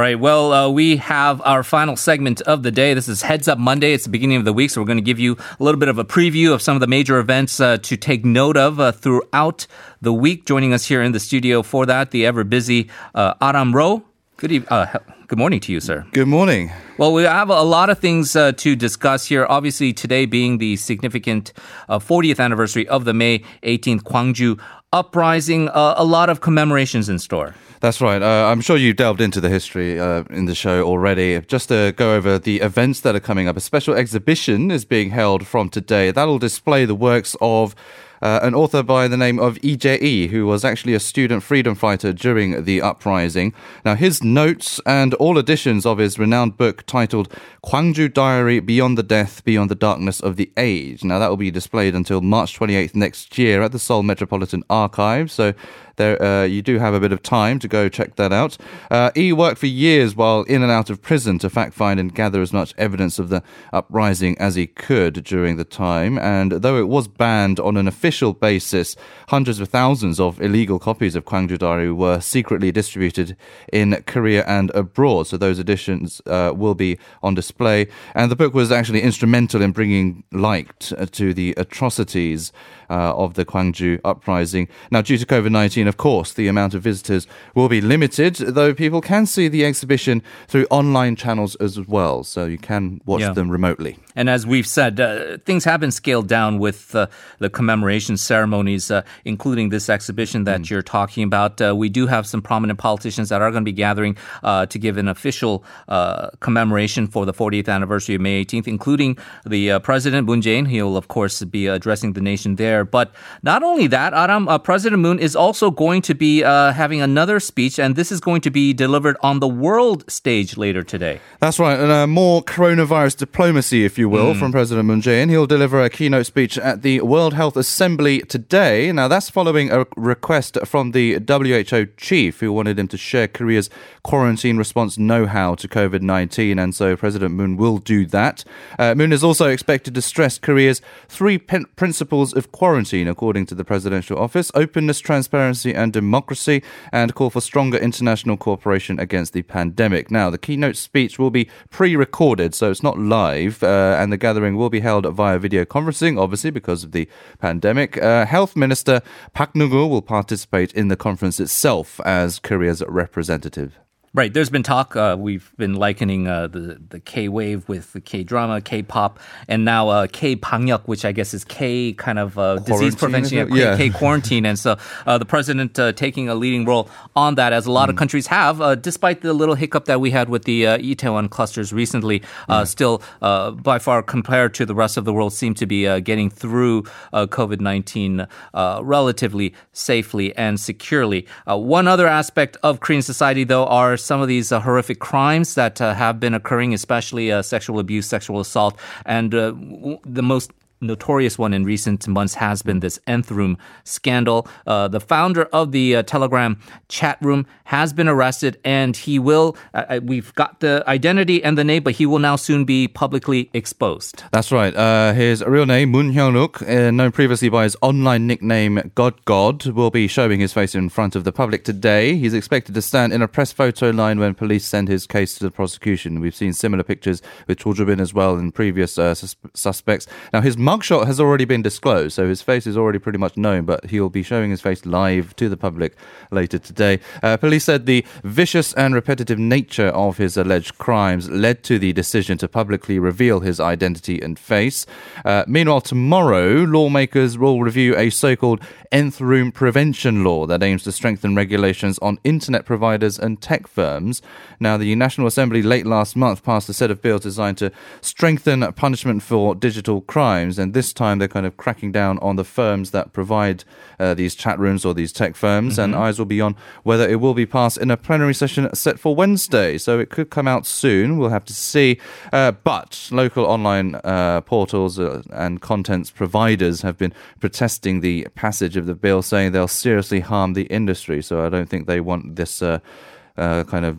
right. Well, uh, we have our final segment of the day. This is Heads Up Monday. It's the beginning of the week, so we're going to give you a little bit of a preview of some of the major events uh, to take note of uh, throughout the week. Joining us here in the studio for that, the ever busy uh, Aram Ro. Good evening. Uh, good morning to you, sir. Good morning. Well, we have a lot of things uh, to discuss here. Obviously, today being the significant uh, 40th anniversary of the May 18th Gwangju uprising, uh, a lot of commemorations in store. That's right. Uh, I'm sure you delved into the history uh, in the show already. Just to go over the events that are coming up, a special exhibition is being held from today. That'll display the works of uh, an author by the name of Jae-i, who was actually a student freedom fighter during the uprising. Now, his notes and all editions of his renowned book titled Gwangju Diary Beyond the Death, Beyond the Darkness of the Age. Now, that will be displayed until March 28th next year at the Seoul Metropolitan Archive. So there, uh, you do have a bit of time to go check that out. Uh, he worked for years while in and out of prison to fact find and gather as much evidence of the uprising as he could during the time. And though it was banned on an official basis, hundreds of thousands of illegal copies of Kwangju Diary were secretly distributed in Korea and abroad. So those editions uh, will be on display. And the book was actually instrumental in bringing light to the atrocities uh, of the Kwangju uprising. Now, due to COVID 19, of course, the amount of visitors will be limited, though people can see the exhibition through online channels as well, so you can watch yeah. them remotely. And as we've said, uh, things have been scaled down with uh, the commemoration ceremonies, uh, including this exhibition that mm. you're talking about. Uh, we do have some prominent politicians that are going to be gathering uh, to give an official uh, commemoration for the 40th anniversary of May 18th, including the President Moon Jae-in. He'll, of course, be addressing the nation there. But not only that, Aram, President Moon is also going to be having another speech, and this is going to be delivered on the world stage later today. That's right. And more coronavirus diplomacy, if you you will, mm. from President Moon Jae-in. He'll deliver a keynote speech at the World Health Assembly today. Now, that's following a request from the WHO chief who wanted him to share Korea's quarantine response know-how to COVID-19, and so President Moon will do that. Uh, Moon is also expected to stress Korea's three pen- principles of quarantine, according to the presidential office: openness, transparency, and democracy, and call for stronger international cooperation against the pandemic. Now, the keynote speech will be pre-recorded, so it's not live. Uh, and the gathering will be held via video conferencing, obviously because of the pandemic. Uh, Health Minister Park Neung-hoo will participate in the conference itself as Korea's representative. Right. There's been talk. Uh, we've been likening uh, the the K wave with the K drama, K pop, and now uh, K 방역, which I guess is K kind of uh, disease prevention, yeah, K, quarantine. And so uh, the president uh, taking a leading role on that, as a lot mm. of countries have, despite the little hiccup that we had with the uh, Itaewon clusters recently. Mm. Still, by far compared to the rest of the world, seem to be getting through COVID nineteen relatively safely and securely. one other aspect of Korean society, though, are some of these uh, horrific crimes that uh, have been occurring, especially uh, sexual abuse, sexual assault, and the most notorious one in recent months has been this nth room scandal. Uh, the founder of the uh, Telegram chat room has been arrested, and he will. Uh, uh we've got the identity and the name, but he will now soon be publicly exposed. That's right. Uh, his real name, Moon Hyung-wook, uh, known previously by his online nickname God God, will be showing his face in front of the public today. He's expected to stand in a press photo line when police send his case to the prosecution. We've seen similar pictures with Cho Bin as well in previous sus- suspects. Now, his mugshot has already been disclosed, so his face is already pretty much known, but he'll be showing his face live to the public later today. Uh, police said the vicious and repetitive nature of his alleged crimes led to the decision to publicly reveal his identity and face. Uh, meanwhile, tomorrow, lawmakers will review a so called nth room prevention law that aims to strengthen regulations on internet providers and tech firms. Now, the National Assembly late last month passed a set of bills designed to strengthen punishment for digital crimes and this time they're kind of cracking down on the firms that provide uh, these chat rooms or these tech firms, mm-hmm. and eyes will be on whether it will be passed in a plenary session set for Wednesday. So it could come out soon. We'll have to see. Uh, but local online uh, portals uh, and contents providers have been protesting the passage of the bill, saying they'll seriously harm the industry. So I don't think they want this uh, uh, kind of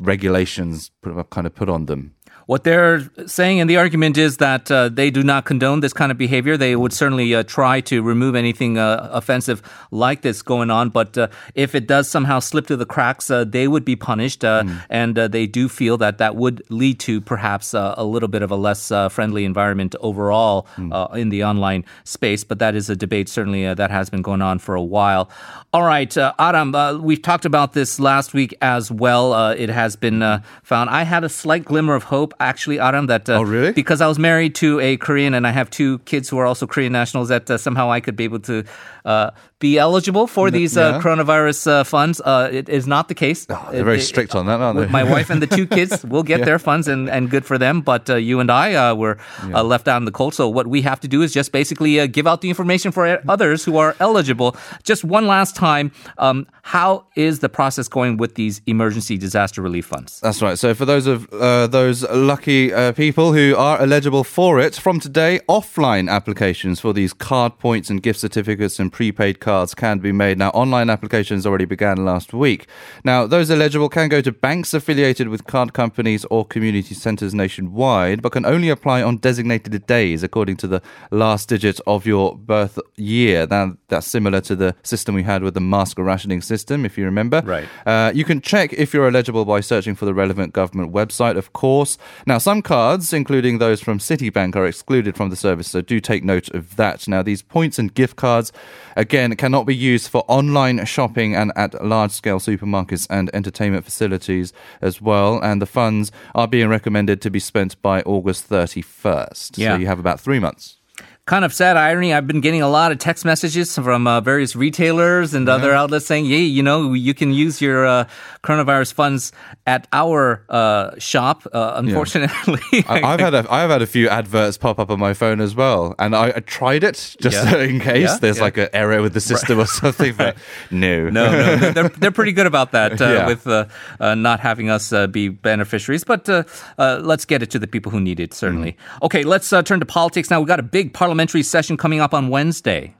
regulations kind of put on them. What they're saying in the argument is that uh, they do not condone this kind of behavior. They would certainly uh, try to remove anything uh, offensive like this going on. But uh, if it does somehow slip through the cracks, uh, they would be punished. Mm. And uh, they do feel that that would lead to perhaps a little bit of a less friendly environment overall mm. in the online space. But that is a debate certainly that has been going on for a while. All right, Aram, we've talked about this last week as well. it has been found. I had a slight glimmer of hope actually, Aram, that uh, oh really? Because I was married to a Korean and I have two kids who are also Korean nationals, that uh, somehow I could be able to uh, be eligible for these uh, coronavirus uh, funds. Uh, it is not the case. Oh, they're very it, strict on that, aren't they? My wife and the two kids will get yeah. their funds, and, and good for them. But you and I were yeah. left out in the cold. So what we have to do is just basically give out the information for others who are eligible. Just one last time, um, how is the process going with these emergency disaster relief funds? That's right. So for those of those lucky people who are eligible for it, from today, offline applications for these card points and gift certificates and prepaid cards can be made. Now, online applications already began last week. Now, those eligible can go to banks affiliated with card companies or community centres nationwide, but can only apply on designated days according to the last digit of your birth year. Now, that's similar to the system we had with the mask rationing system, if you remember. Right. Uh, you can check if you're eligible by searching for the relevant government website, of course. Now, some cards, including those from Citibank, are excluded from the service, so do take note of that. Now, these points and gift cards Again, cannot be used for online shopping and at large scale supermarkets and entertainment facilities as well. And the funds are being recommended to be spent by August 31st. Yeah. So you have about three months kind of sad irony. I've been getting a lot of text messages from uh, various retailers and yeah. other outlets saying, "Yeah, you know, you can use your uh, coronavirus funds at our uh, shop." Uh, unfortunately, yeah. I, have had a I've had a few adverts pop up on my phone as well, and I, I tried it just yeah. in case there's like an error with the system right. or something. But no, no, no, no, they're they're pretty good about that uh, with uh, not having us be beneficiaries. But let's get it to the people who need it. Certainly. Mm. Okay, let's turn to politics now. We've got a big parliament parliamentary session coming up on Wednesday.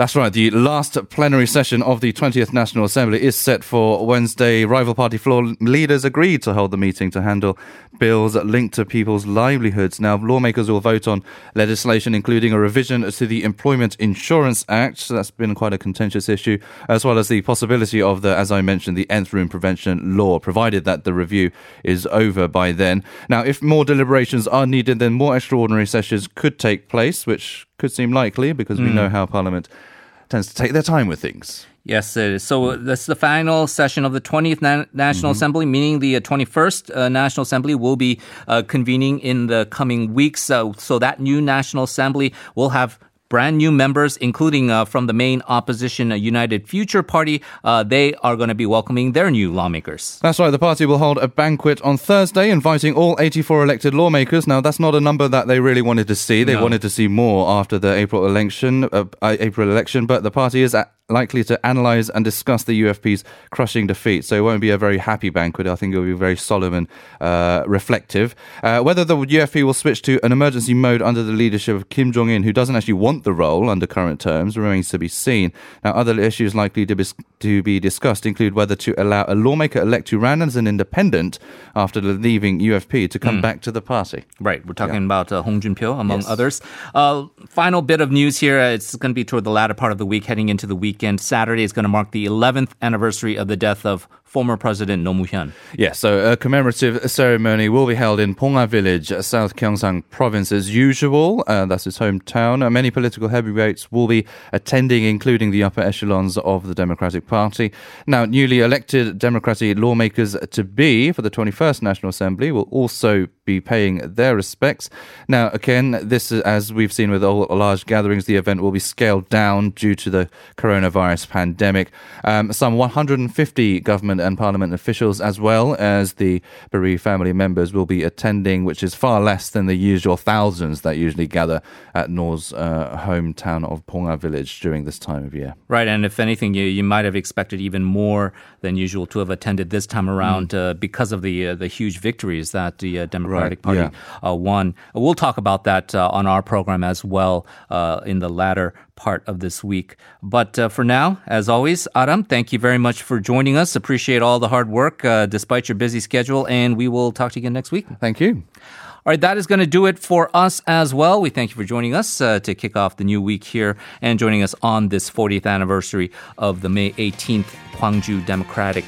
That's right. The last plenary session of the 20th National Assembly is set for Wednesday. Rival party floor leaders agreed to hold the meeting to handle bills linked to people's livelihoods. Now, lawmakers will vote on legislation including a revision to the Employment Insurance Act. So that's been quite a contentious issue, as well as the possibility of the, as I mentioned, the nth room prevention law, provided that the review is over by then. Now, if more deliberations are needed, then more extraordinary sessions could take place, which could seem likely because mm. we know how Parliament tends to take their time with things. Yes, it is. So uh, that's the final session of the 20th Na- National mm-hmm. Assembly, meaning the 21st uh, uh, National Assembly will be uh, convening in the coming weeks. so that new National Assembly will have brand new members, including uh, from the main opposition uh, United Future Party. Uh, they are going to be welcoming their new lawmakers. That's right. The party will hold a banquet on Thursday, inviting all 84 elected lawmakers. Now, that's not a number that they really wanted to see. They no. wanted to see more after the April election. Uh, April election, but the party is at likely to analyse and discuss the UFP's crushing defeat. So it won't be a very happy banquet. I think it will be very solemn and uh, reflective. Uh, whether the UFP will switch to an emergency mode under the leadership of Kim Chong-in, who doesn't actually want the role under current terms, remains to be seen. Now, other issues likely to be, to be discussed include whether to allow a lawmaker elect to run as an independent after leaving UFP to come mm. back to the party. Right. We're talking yeah. about uh, Hong Joon-pyo, among yes. others. Uh, final bit of news here. It's going to be toward the latter part of the week, heading into the week weekend. Saturday is going to mark the 11th anniversary of the death of former President Roh Moo-hyun. Yeah, so a commemorative ceremony will be held in Bongha Village, South Gyeongsang Province as usual. Uh, that's his hometown. Uh, many political heavyweights will be attending, including the upper echelons of the Democratic Party. Now, newly elected Democratic lawmakers to be for the 21st National Assembly will also be paying their respects. Now, again, this is, as we've seen with all large gatherings, the event will be scaled down due to the coronavirus pandemic. Um, some 150 government and Parliament officials, as well as the bereaved family members, will be attending, which is far less than the usual thousands that usually gather at Roh's uh, hometown of Bongha village during this time of year. Right, and if anything, you, you might have expected even more than usual to have attended this time around mm. uh, because of the uh, the huge victories that the uh, Democratic right, Party yeah. Uh, won. We'll talk about that uh, on our program as well in the latter part of this week. But uh, for now, as always, Aram, thank you very much for joining us. Appreciate all the hard work uh, despite your busy schedule, and we will talk to you again next week. Thank you. All right, that is going to do it for us as well. We thank you for joining us uh, to kick off the new week here and joining us on this 40th anniversary of the May 18th Gwangju Democratic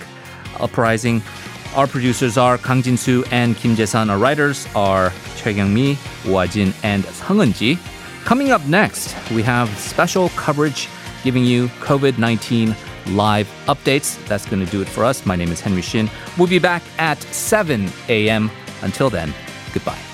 Uprising. Our producers are Kang Jin-soo and Kim Jae-san. Our writers are Choi Kyung-mi, Jin, and Sung Eun-ji. Coming up next, we have special coverage giving you COVID-19 live updates. That's going to do it for us. My name is Henry Shin. We'll be back at 7 a.m. Until then, goodbye.